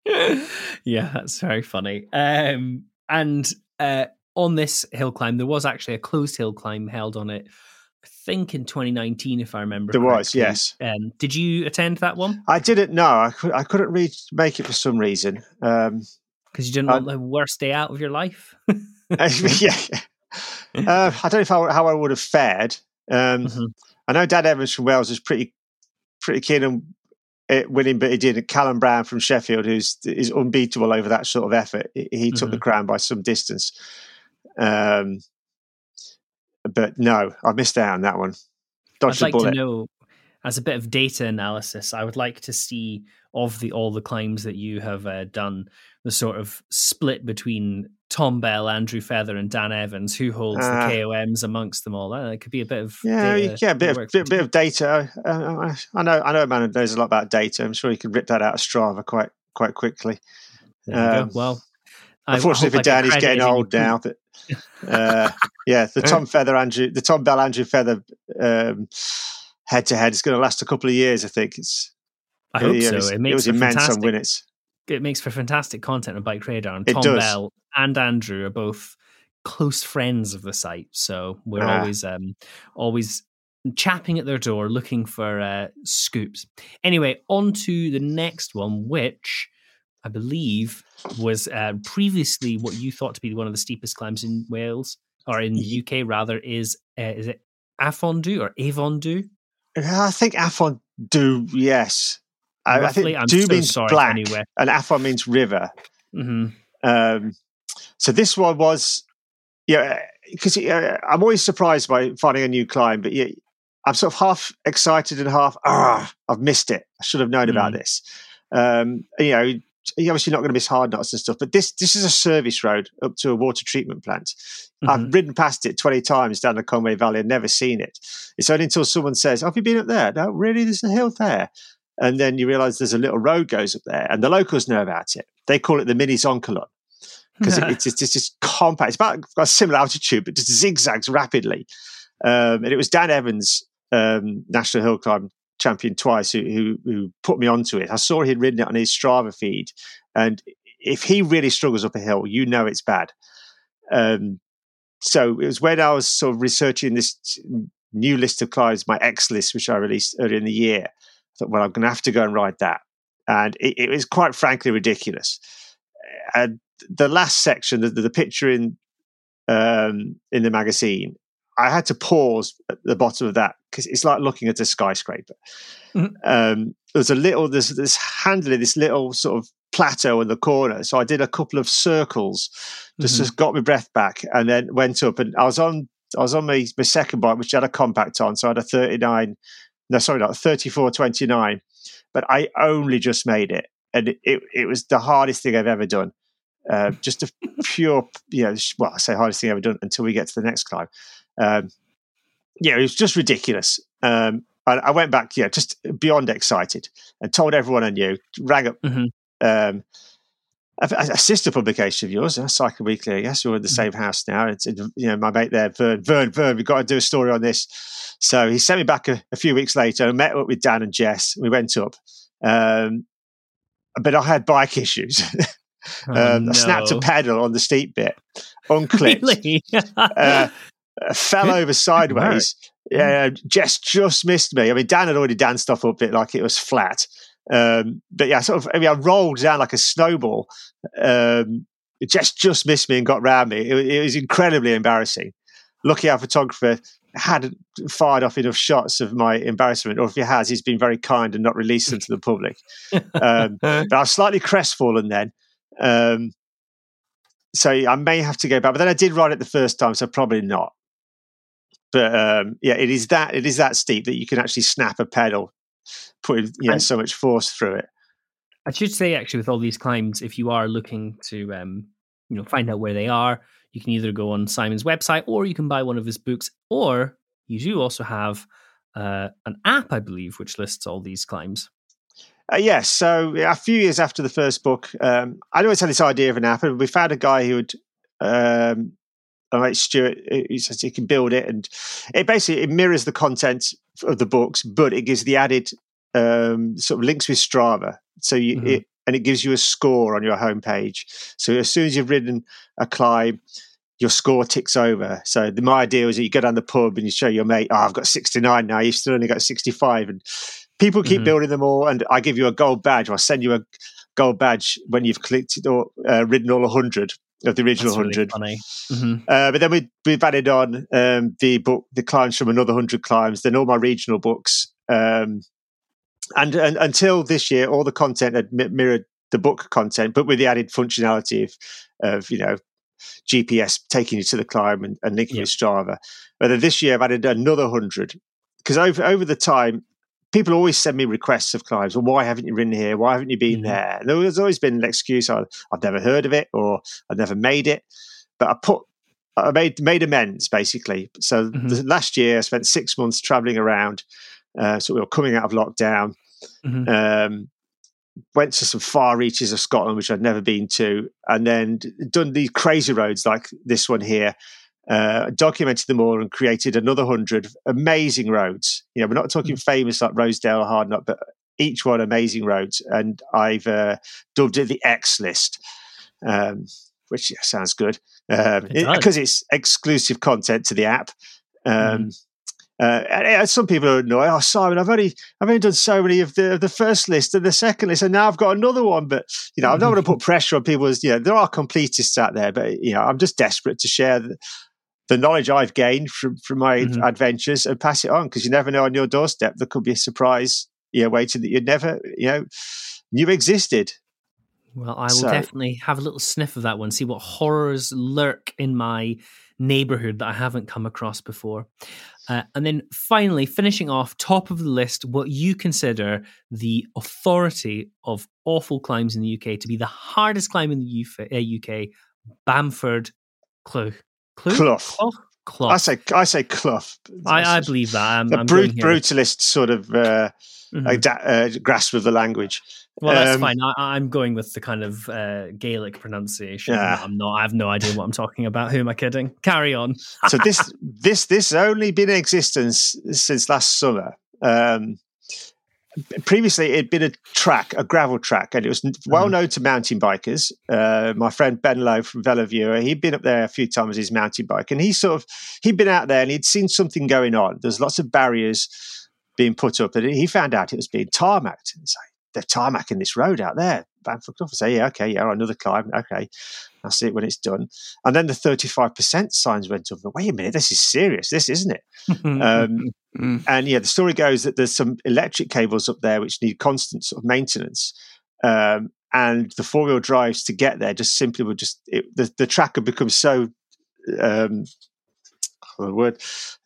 *laughs* yeah, that's very funny. Um, and uh, on this hill climb, there was actually a closed hill climb held on it think in 2019, if I remember. There was, yes. Um, did you attend that one? I didn't know. I, could, I couldn't make it for some reason. Um, Because you didn't I- want the worst day out of your life. *laughs* *laughs* yeah. Uh, I don't know if I, how I would have fared. Um, Mhm. I know Dan Evans from Wales was pretty pretty keen on it winning, but he did. Callum Brown from Sheffield, who's is unbeatable over that sort of effort, he, he took the crown by some distance. Um, but no, I missed out on that one. Dodged I'd like bullet. to know, as a bit of data analysis, I would like to see of the all the climbs that you have uh, done, the sort of split between Tom Bell, Andrew Feather, and Dan Evans. Who holds Ah. the KOMs amongst them all? Uh, That could be a bit of Yeah, data yeah, a bit of bit, bit of data. Uh, I know, I know, a man who knows a lot about data. I'm sure he could rip that out of Strava quite quite quickly. There you um, go. Well, Unfortunately for Dan, he's getting old *laughs* now. But uh, yeah, the Tom Feather Andrew, the Tom Bell Andrew Feather head to head is going to last a couple of years. I think it's. I hope yeah, so. It It makes was for immense on fantastic. Winnets. It makes for fantastic content on Bike Radar. And It Tom does. Bell and Andrew are both close friends of the site, so we're Ah. always um always chapping at their door looking for uh, scoops. Anyway, on to the next one, which I believe was uh, previously what you thought to be one of the steepest climbs in Wales or in the UK rather is uh, is it Afondu or Avondu? I think Afon do yes. I, I think I'm do so means sorry black, anyway. and Afon means river. hmm Um, so this one was, yeah, because uh, I'm always surprised by finding a new climb, but yeah, I'm sort of half excited and half, ah, I've missed it. I should have known about Mm. this. Um, you know, you're obviously not going to miss Hardknotts and stuff, but this this is a service road up to a water treatment plant. Mm-hmm. I've ridden past it 20 times down the Conway Valley and never seen it. It's only until someone says, Have you been up there? No, really? There's a hill there. And then you realize there's a little road goes up there, and the locals know about it. They call it the mini Zoncolan because it, *laughs* it's just, it's just compact. It's about got a similar altitude, but just zigzags rapidly. Um, and it was Dan Evans, um, National Hill Climb champion twice, who, who who put me onto it. I saw he'd ridden it on his Strava feed, and if he really struggles up a hill, you know it's bad. Um, so it was when I was sort of researching this new list of climbs, my X list, which I released earlier in the year. I thought, well, I'm going to have to go and ride that, and it, it was quite frankly ridiculous. And the last section, the, the picture in um, in the magazine, I had to pause at the bottom of that because it's like looking at a skyscraper. Mhm. Um, there's a little, there's this handling, this little sort of plateau in the corner. So I did a couple of circles, just, Mhm. just got my breath back, and then went up. And I was on, I was on my, my second bike, which had a compact on, so I had a 39, no, sorry, not 34, 29, but I only just made it, and it, it, it was the hardest thing I've ever done. Uh, *laughs* just a pure, you know, well, I say hardest thing I've ever done until we get to the next climb. Um, yeah, it was just ridiculous. Um, I, I went back, yeah, just beyond excited, and told everyone I knew. Rang up Mhm. um, a, a sister publication of yours, uh, Cycle Weekly. I guess you're in the same house now. It's you know my mate there, Vern. Vern, Vern, we've got to do a story on this. So he sent me back a, a few weeks later. I met up with Dan and Jess. We went up, um, but I had bike issues. *laughs* Oh, um, I snapped a pedal on the steep bit, *laughs* unclipped, Really? *laughs* uh, uh, fell over sideways. Yeah, Jess just missed me. I mean, Dan had already danced off a bit like it was flat. Um, but yeah, sort of, I mean, I rolled down like a snowball. Um, Jess just missed me and got round me. It, it was incredibly embarrassing. Lucky our photographer hadn't fired off enough shots of my embarrassment, or if he has, he's been very kind and not released them to the public. Um, *laughs* but I was slightly crestfallen then. Um, so I may have to go back, but then I did ride it the first time, so probably not. But um, yeah, it is that it is that steep that you can actually snap a pedal, putting you know, And- so much force through it. I should say actually with all these climbs, if you are looking to um, you know find out where they are, you can either go on Simon's website or you can buy one of his books, or you do also have uh, an app, I believe, which lists all these climbs. Uh, yes, so a few years after the first book, um, I'd always had this idea of an app, and we found a guy who would, um, my mate Stuart, who says he can build it, and it basically it mirrors the content of the books, but it gives the added um, sort of links with Strava, so you Mhm. it, and it gives you a score on your homepage. So as soon as you've ridden a climb, your score ticks over. So the, my idea was that you go down the pub and you show your mate, oh, I've got 69 now. You've still only got 65. And people keep mm-hmm. building them all. And I give you a gold badge. Or I send you a gold badge when you've collected or uh, ridden all 100 of the original That's 100. Really mm-hmm. uh, but then we, we've added on um, the book, the climbs from another 100 climbs, then all my regional books. Um, and, and until this year, all the content had mirrored the book content, but with the added functionality of, of you know, GPS taking you to the climb and, and linking with Strava. But then this year I've added another hundred because over over the time, people always send me requests of climbs. Well, why haven't you been here? Why haven't you been mm-hmm. there? And there's always been an excuse. I, have never heard of it or I've never made it. But I put I made made amends basically. So mm-hmm. the, last year I spent six months traveling around. Uh, so we were coming out of lockdown. Mm-hmm. Um, went to some far reaches of Scotland, which I'd never been to, and then done these crazy roads like this one here. Uh, documented them all and created another hundred amazing roads. You know, we're not talking mm. famous like Rosedale or Hardknott, but each one amazing roads. And I've uh, dubbed it the X list, um, which yeah, sounds good because um, it it's exclusive content to the app. Um, mm. Uh, and some people are annoyed. Oh, Simon, I've only I've only done so many of the of the first list and the second list, and now I've got another one. But you know, I'm not going to put pressure on people. As you know, there are completists out there, but you know, I'm just desperate to share the, the knowledge I've gained from from my mm-hmm. adventures and pass it on because you never know on your doorstep there could be a surprise, you know, waiting that you never you know knew existed. Well, I will so, definitely have a little sniff of that one, see what horrors lurk in my neighborhood that I haven't come across before. Uh, and then finally, finishing off top of the list, what you consider the authority of awful climbs in the UK to be the hardest climb in the UK, uh, Bamford Clough. Clough. Clough. Clough. I say I say Clough. I, I believe that. I'm, a I'm brut- brutalist sort of uh, mm-hmm. uh, grasp of the language. Well, that's um, fine. I, am going with the kind of uh, Gaelic pronunciation. Yeah. I'm not. I have no idea what I'm talking about. Who am I kidding? Carry on. so this *laughs* this this has only been in existence since last summer. Um, previously, it'd been a track, a gravel track, and it was well mm-hmm. known to mountain bikers. Uh, my friend Ben Lowe from VeloViewer, he'd been up there a few times with his mountain bike, and he sort of he'd been out there and he'd seen something going on. There's lots of barriers being put up, and he found out it was being tarmacked. It's like, they're tarmacking this road out there. Bamford Clough. I say, yeah, okay, yeah, another climb. Okay, I'll see it when it's done. And then the 35% signs went up. Wait a minute, this is serious. This isn't it? *laughs* um, mm. and yeah, the story goes that there's some electric cables up there which need constant sort of maintenance. Um, and the four wheel drives to get there just simply would just, it, the, the track had become so um, the word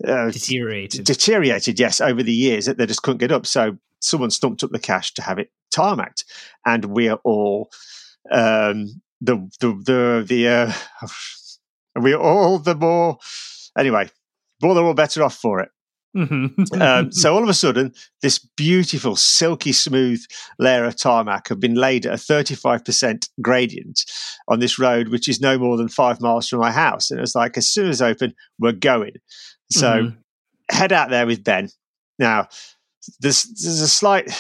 uh, deteriorated. Deteriorated, yes, over the years that they just couldn't get up. So someone stumped up the cash to have it tarmacked, and we're all um, the the the the uh, *laughs* we're all the more anyway. Well, they're all better off for it. Mm-hmm. um, so *laughs* all of a sudden, this beautiful, silky smooth layer of tarmac have been laid at a 35% gradient on this road, which is no more than five miles from my house. And it was like, as soon as open, we're going. So mm-hmm. head out there with Ben. Now, there's, there's a slight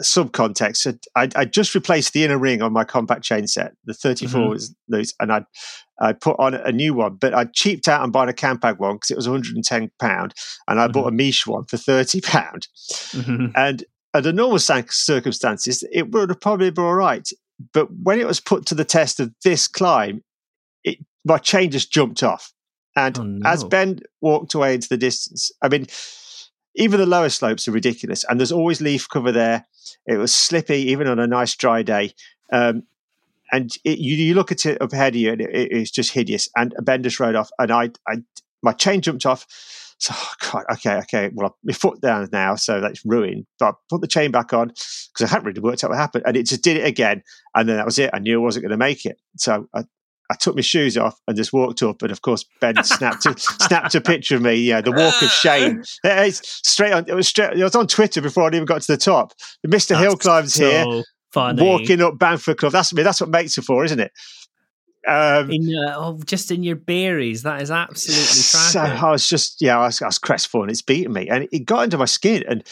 subcontext. I, I just replaced the inner ring on my compact chain set. The 34 mm-hmm. is loose, and I I put on a new one, but I cheaped out and bought a Campag one because it was 110 pound, and I mm-hmm. bought a Miche one for 30 pound. Mm-hmm. And under normal circumstances, it would have probably been all right. But when it was put to the test of this climb, it, my chain just jumped off. And oh, no. as Ben walked away into the distance, I mean, even the lower slopes are ridiculous, and there's always leaf cover there. It was slippy, even on a nice dry day. Um, and it, you, you, look at it up ahead of you, and it, it's just hideous. And a bend just rode off, and I, I, my chain jumped off. So, oh God, okay, okay. Well, my foot down now, so that's ruined. But I put the chain back on because I hadn't really worked out what happened, and it just did it again. And then that was it. I knew I wasn't going to make it, so I, I took my shoes off and just walked up, and of course Ben snapped a, snapped a picture of me. Yeah, the walk of shame. *laughs* It's straight on. It was straight. It was on Twitter before I even got to the top. Mister Hill climbs so here, funny. walking up Bamford Clough. That's mean, that's what mates are for, isn't it? Um, in, uh, oh, just in your berries, that is absolutely tragic. So I was just, yeah, I was, I was crestfallen. It's beating me, and it got into my skin, and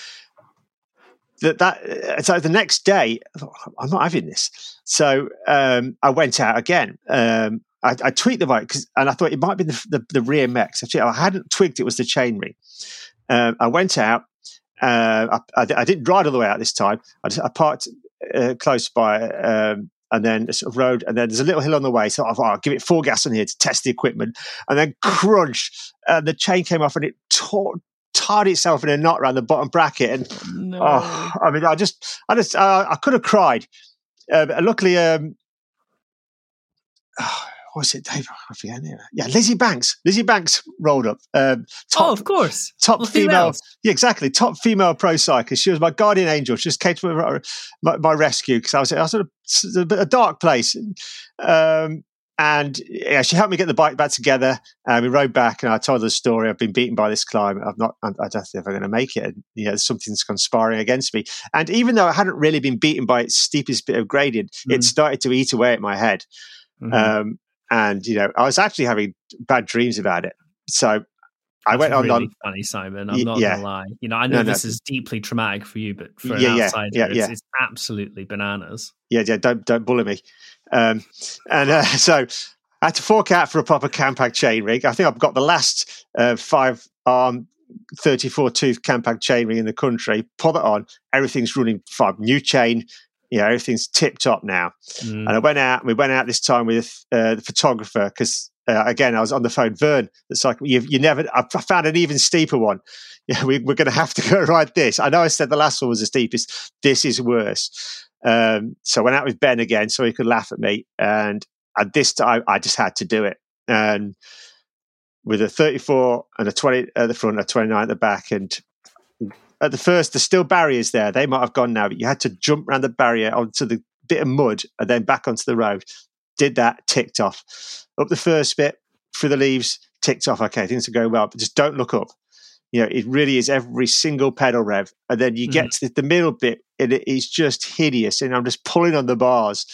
that that so the next day I thought, I'm not having this. So um, I went out again. Um, I, I tweaked the bike and I thought it might be the, the, the rear mech. I hadn't twigged it was the chainring. Um, I went out. Uh, I, I, I, didn't ride all the way out this time. I, just, I parked uh, close by, um, and then sort of road, and then there's a little hill on the way. So I thought, I'll give it four gas on here to test the equipment, and then crunch, uh, the chain came off and it tore, tied itself in a knot around the bottom bracket. And oh, no. oh I mean, I just, I just, uh, I could have cried. Uh, luckily, um, oh, *sighs* what was it, Dave? I forget. Yeah, Lizzie Banks. Lizzie Banks rolled up. Um, top, oh, of course. Top well, female. Yeah, exactly. Top female pro cyclist. She was my guardian angel. She just came to my, my, my rescue because I was, I was sort of a, a dark place. Um, and yeah, she helped me get the bike back together. And we rode back, and I told her the story. I've been beaten by this climb. I'm not. I don't think I'm going to make it. And, you know, something's conspiring against me. And even though I hadn't really been beaten by its steepest bit of gradient, mm. it started to eat away at my head. Mm-hmm. Um, and you know I was actually having bad dreams about it. So I went really on, on. Funny, Simon. I'm not yeah. gonna lie. You know, I know no, this no. is deeply traumatic for you, but for an yeah, outsider, yeah, yeah, it's, it's, absolutely bananas. Yeah, yeah. Don't don't bully me. Um, and uh, *laughs* so I had to fork out for a proper Campag chain rig. I think I've got the last uh, five arm 34 tooth Campag chain ring in the country. Put it on. Everything's running fine. New chain, you know, everything's tip top now. Mm. And I went out, we went out this time with uh, the photographer because, uh, again, I was on the phone, Vern. It's like, you, you never, I found an even steeper one. *laughs* Yeah, we, are going to have to *laughs* go ride this. I know I said the last one was the steepest. This is worse. Um, so I went out with Ben again so he could laugh at me. And at this time, I just had to do it. And with a 34 and a 20 at the front, a 29 at the back, and at the first, there's still barriers there. They might have gone now, but you had to jump around the barrier onto the bit of mud and then back onto the road. Did that, ticked off. Up the first bit, through the leaves, ticked off. Okay, things are going well, but just don't look up. You know, it really is every single pedal rev. And then you get mm. to the middle bit, and it is just hideous. And I'm just pulling on the bars.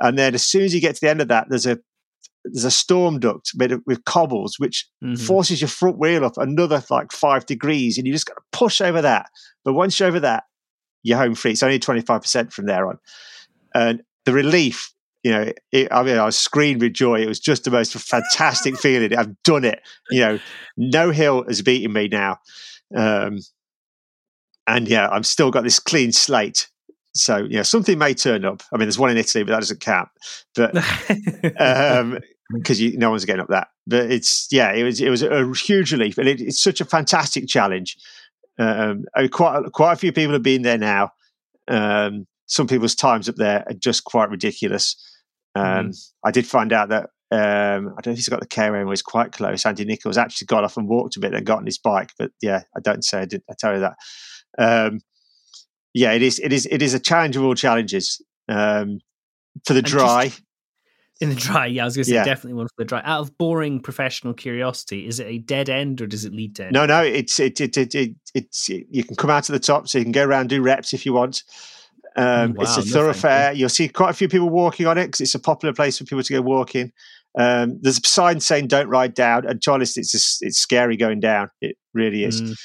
And then as soon as you get to the end of that, there's a there's a storm duct made of, with cobbles, which mm-hmm. forces your front wheel up another like five degrees, and you just got to push over that. But once you're over that, you're home free. It's only 25% from there on. And the relief, you know, it, I mean, I was screamed with joy. It was just the most fantastic *laughs* feeling. I've done it. You know, no hill has beaten me now. Um, and yeah, I've still got this clean slate so yeah, something may turn up. I mean, there's one in Italy, but that doesn't count. But *laughs* um, because no one's getting up that. But it's yeah, it was it was a huge relief, and it, it's such a fantastic challenge. Um, I mean, quite quite a few people have been there now. Um, some people's times up there are just quite ridiculous. Um. I did find out that um, I don't know if he's got the KOM was quite close. Andy Nichols actually got off and walked a bit and got on his bike, but yeah, I don't say I did. I tell you that. Um, yeah, it is. It is. It is a challenge of all challenges. Um, for the dry, just, in the dry, yeah, I was going to say yeah. definitely one for the dry. Out of boring professional curiosity, is it a dead end or does it lead to? No, no, it's it it, it it it's it, you can come out to the top, so you can go around do reps if you want. Um, wow, it's a no thoroughfare. You. You'll see quite a few people walking on it because it's a popular place for people to go walking. Um, there's a sign saying "Don't ride down," and Charles, it's just, it's scary going down. It really is. Mm.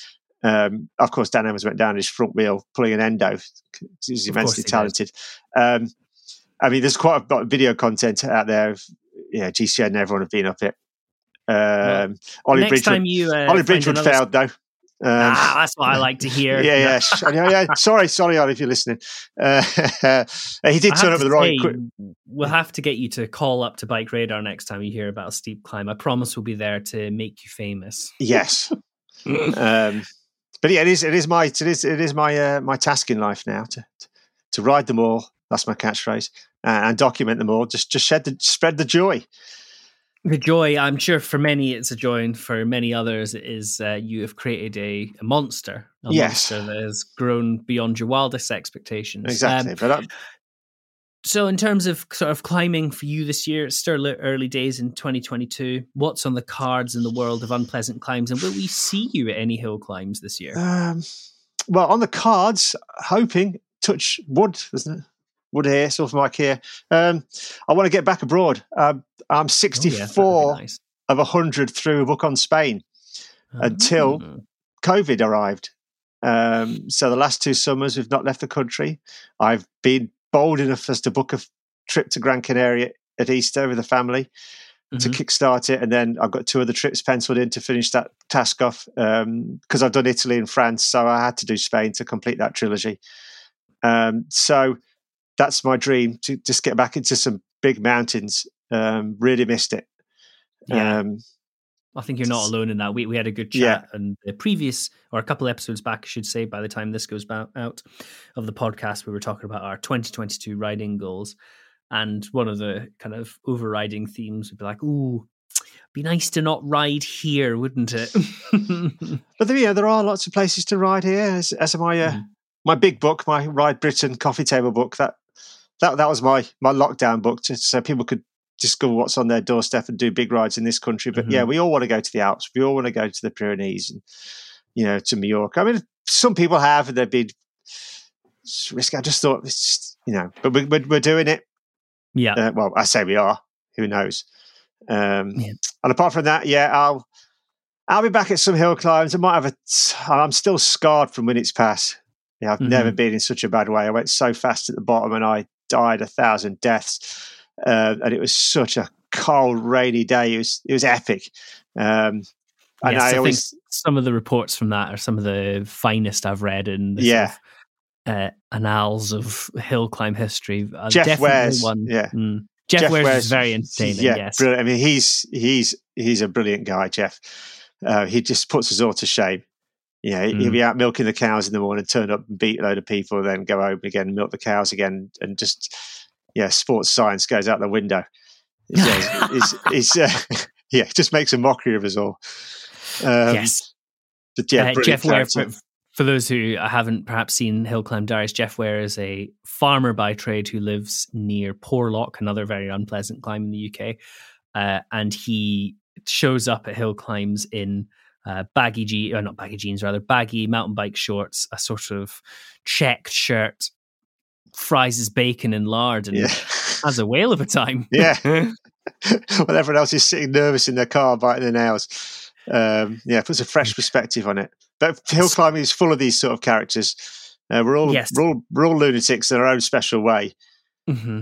Um, of course, Dan Evans went down his front wheel pulling an endo. He's immensely talented. Um, I mean, there's quite a lot of video content out there. Of, yeah, GCN and everyone have been up it. Um, well, Ollie Bridgewood, you, uh, Ollie Bridgewood failed though. Um, ah, that's what I like to hear. *laughs* yeah, yeah, yeah, yeah. Sorry, sorry, if you're listening. Uh, *laughs* he did turn up with the wrong. We'll have to get you to call up to Bike Radar next time you hear about a steep climb. I promise we'll be there to make you famous. Yes. um, but yeah, it is. It is my. It is. It is my. Uh, my task in life now to to ride them all. That's my catchphrase, uh, and document them all. Just just shed the spread the joy. The joy, I'm sure, for many it's a joy, and for many others, it is uh, you have created a, a monster, a yes. monster that has grown beyond your wildest expectations. Exactly, um, but I'm, so, in terms of sort of climbing for you this year, it's still early days in 2022. What's on the cards in the world of unpleasant climbs, and will we see you at any hill climbs this year? Um, well, on the cards, hoping touch wood, isn't it? Wood here, Silver Mike here. Um, I want to get back abroad. Um, I'm 64 oh, yeah, nice. of 100 through a book on Spain oh. until COVID arrived. Um, so the last two summers we've not left the country. I've been bold enough as to book a trip to Gran Canaria at Easter with the family. mm-hmm. to kickstart it, and then I've got two other trips penciled in to finish that task off because um, I've done Italy and France, so I had to do Spain to complete that trilogy. Um, so that's my dream to just get back into some big mountains. Um, really missed it. Yeah. Um, I think you're not alone in that. We we had a good chat, yeah. and the previous or a couple episodes back, I should say, by the time this goes out of the podcast, we were talking about our 2022 riding goals, and one of the kind of overriding themes would be like, "Ooh, be nice to not ride here, wouldn't it?" *laughs* but there, yeah, there are lots of places to ride here. As, as my uh, mm. my big book, my Ride Britain coffee table book, that that that was my my lockdown book, to, so people could discover what's on their doorstep and do big rides in this country. But mm-hmm. yeah, we all want to go to the Alps. We all want to go to the Pyrenees and you know to Mallorca. I mean, some people have, and they've been risky. I just thought it's just, you know, but we, we're, we're doing it. Yeah. Uh, well, I say we are. Who knows? Um, yeah. And apart from that, yeah, I'll I'll be back at some hill climbs. I might have a. I'm still scarred from when it's past. Yeah, I've mm-hmm. never been in such a bad way. I went so fast at the bottom, and I died a thousand deaths uh, and it was such a cold, rainy day. It was it was epic. Um, and yes, I, I always, think some of the reports from that are some of the finest I've read in the yeah. Sort of, uh, annals of hill climb history. Uh, Jeff Wears, one. Yeah. Mm. Jeff, Jeff Wears, is very entertaining. Yeah, yes. brilliant. I mean, he's he's he's a brilliant guy, Jeff. Uh, he just puts us all to shame. Yeah, mm. he'll be out milking the cows in the morning, turn up and beat a load of people, then go home again, milk the cows again, and just yeah, sports science goes out the window. It's, it's, *laughs* it's uh, *laughs* yeah, it just makes a mockery of us all. Um, yes. But yeah, uh, Jeff Ware, for, for, those who haven't perhaps seen Hill Climb Diaries, Jeff Ware is a farmer by trade who lives near Porlock, another very unpleasant climb in the UK. Uh, and he shows up at hill climbs in uh, baggy jeans, or not baggy jeans, rather baggy mountain bike shorts, a sort of checked shirt, fries his bacon and lard and yeah. has a whale of a time. *laughs* yeah. *laughs* While everyone else is sitting nervous in their car biting their nails. Um, yeah, puts a fresh perspective on it. But hill climbing is full of these sort of characters. Uh, we're all yes. we're all we're all lunatics in our own special way. Mm-hmm.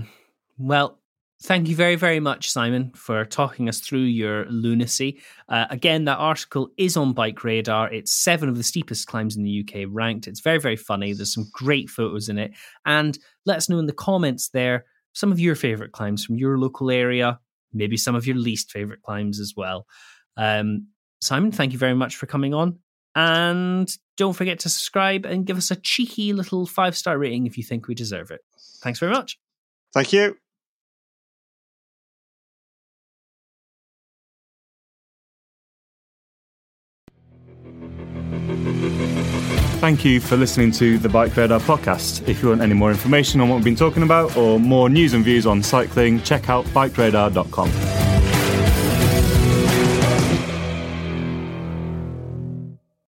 Well, Thank you very, very much, Simon, for talking us through your lunacy. Uh, again, that article is on Bike Radar. It's seven of the steepest climbs in the UK ranked. It's very, very funny. There's some great photos in it. And let us know in the comments there some of your favorite climbs from your local area, maybe some of your least favorite climbs as well. Um, Simon, thank you very much for coming on. And don't forget to subscribe and give us a cheeky little five star rating if you think we deserve it. Thanks very much. Thank you. Thank you for listening to the Bike Radar podcast. If you want any more information on what we've been talking about or more news and views on cycling, check out bikeradar.com.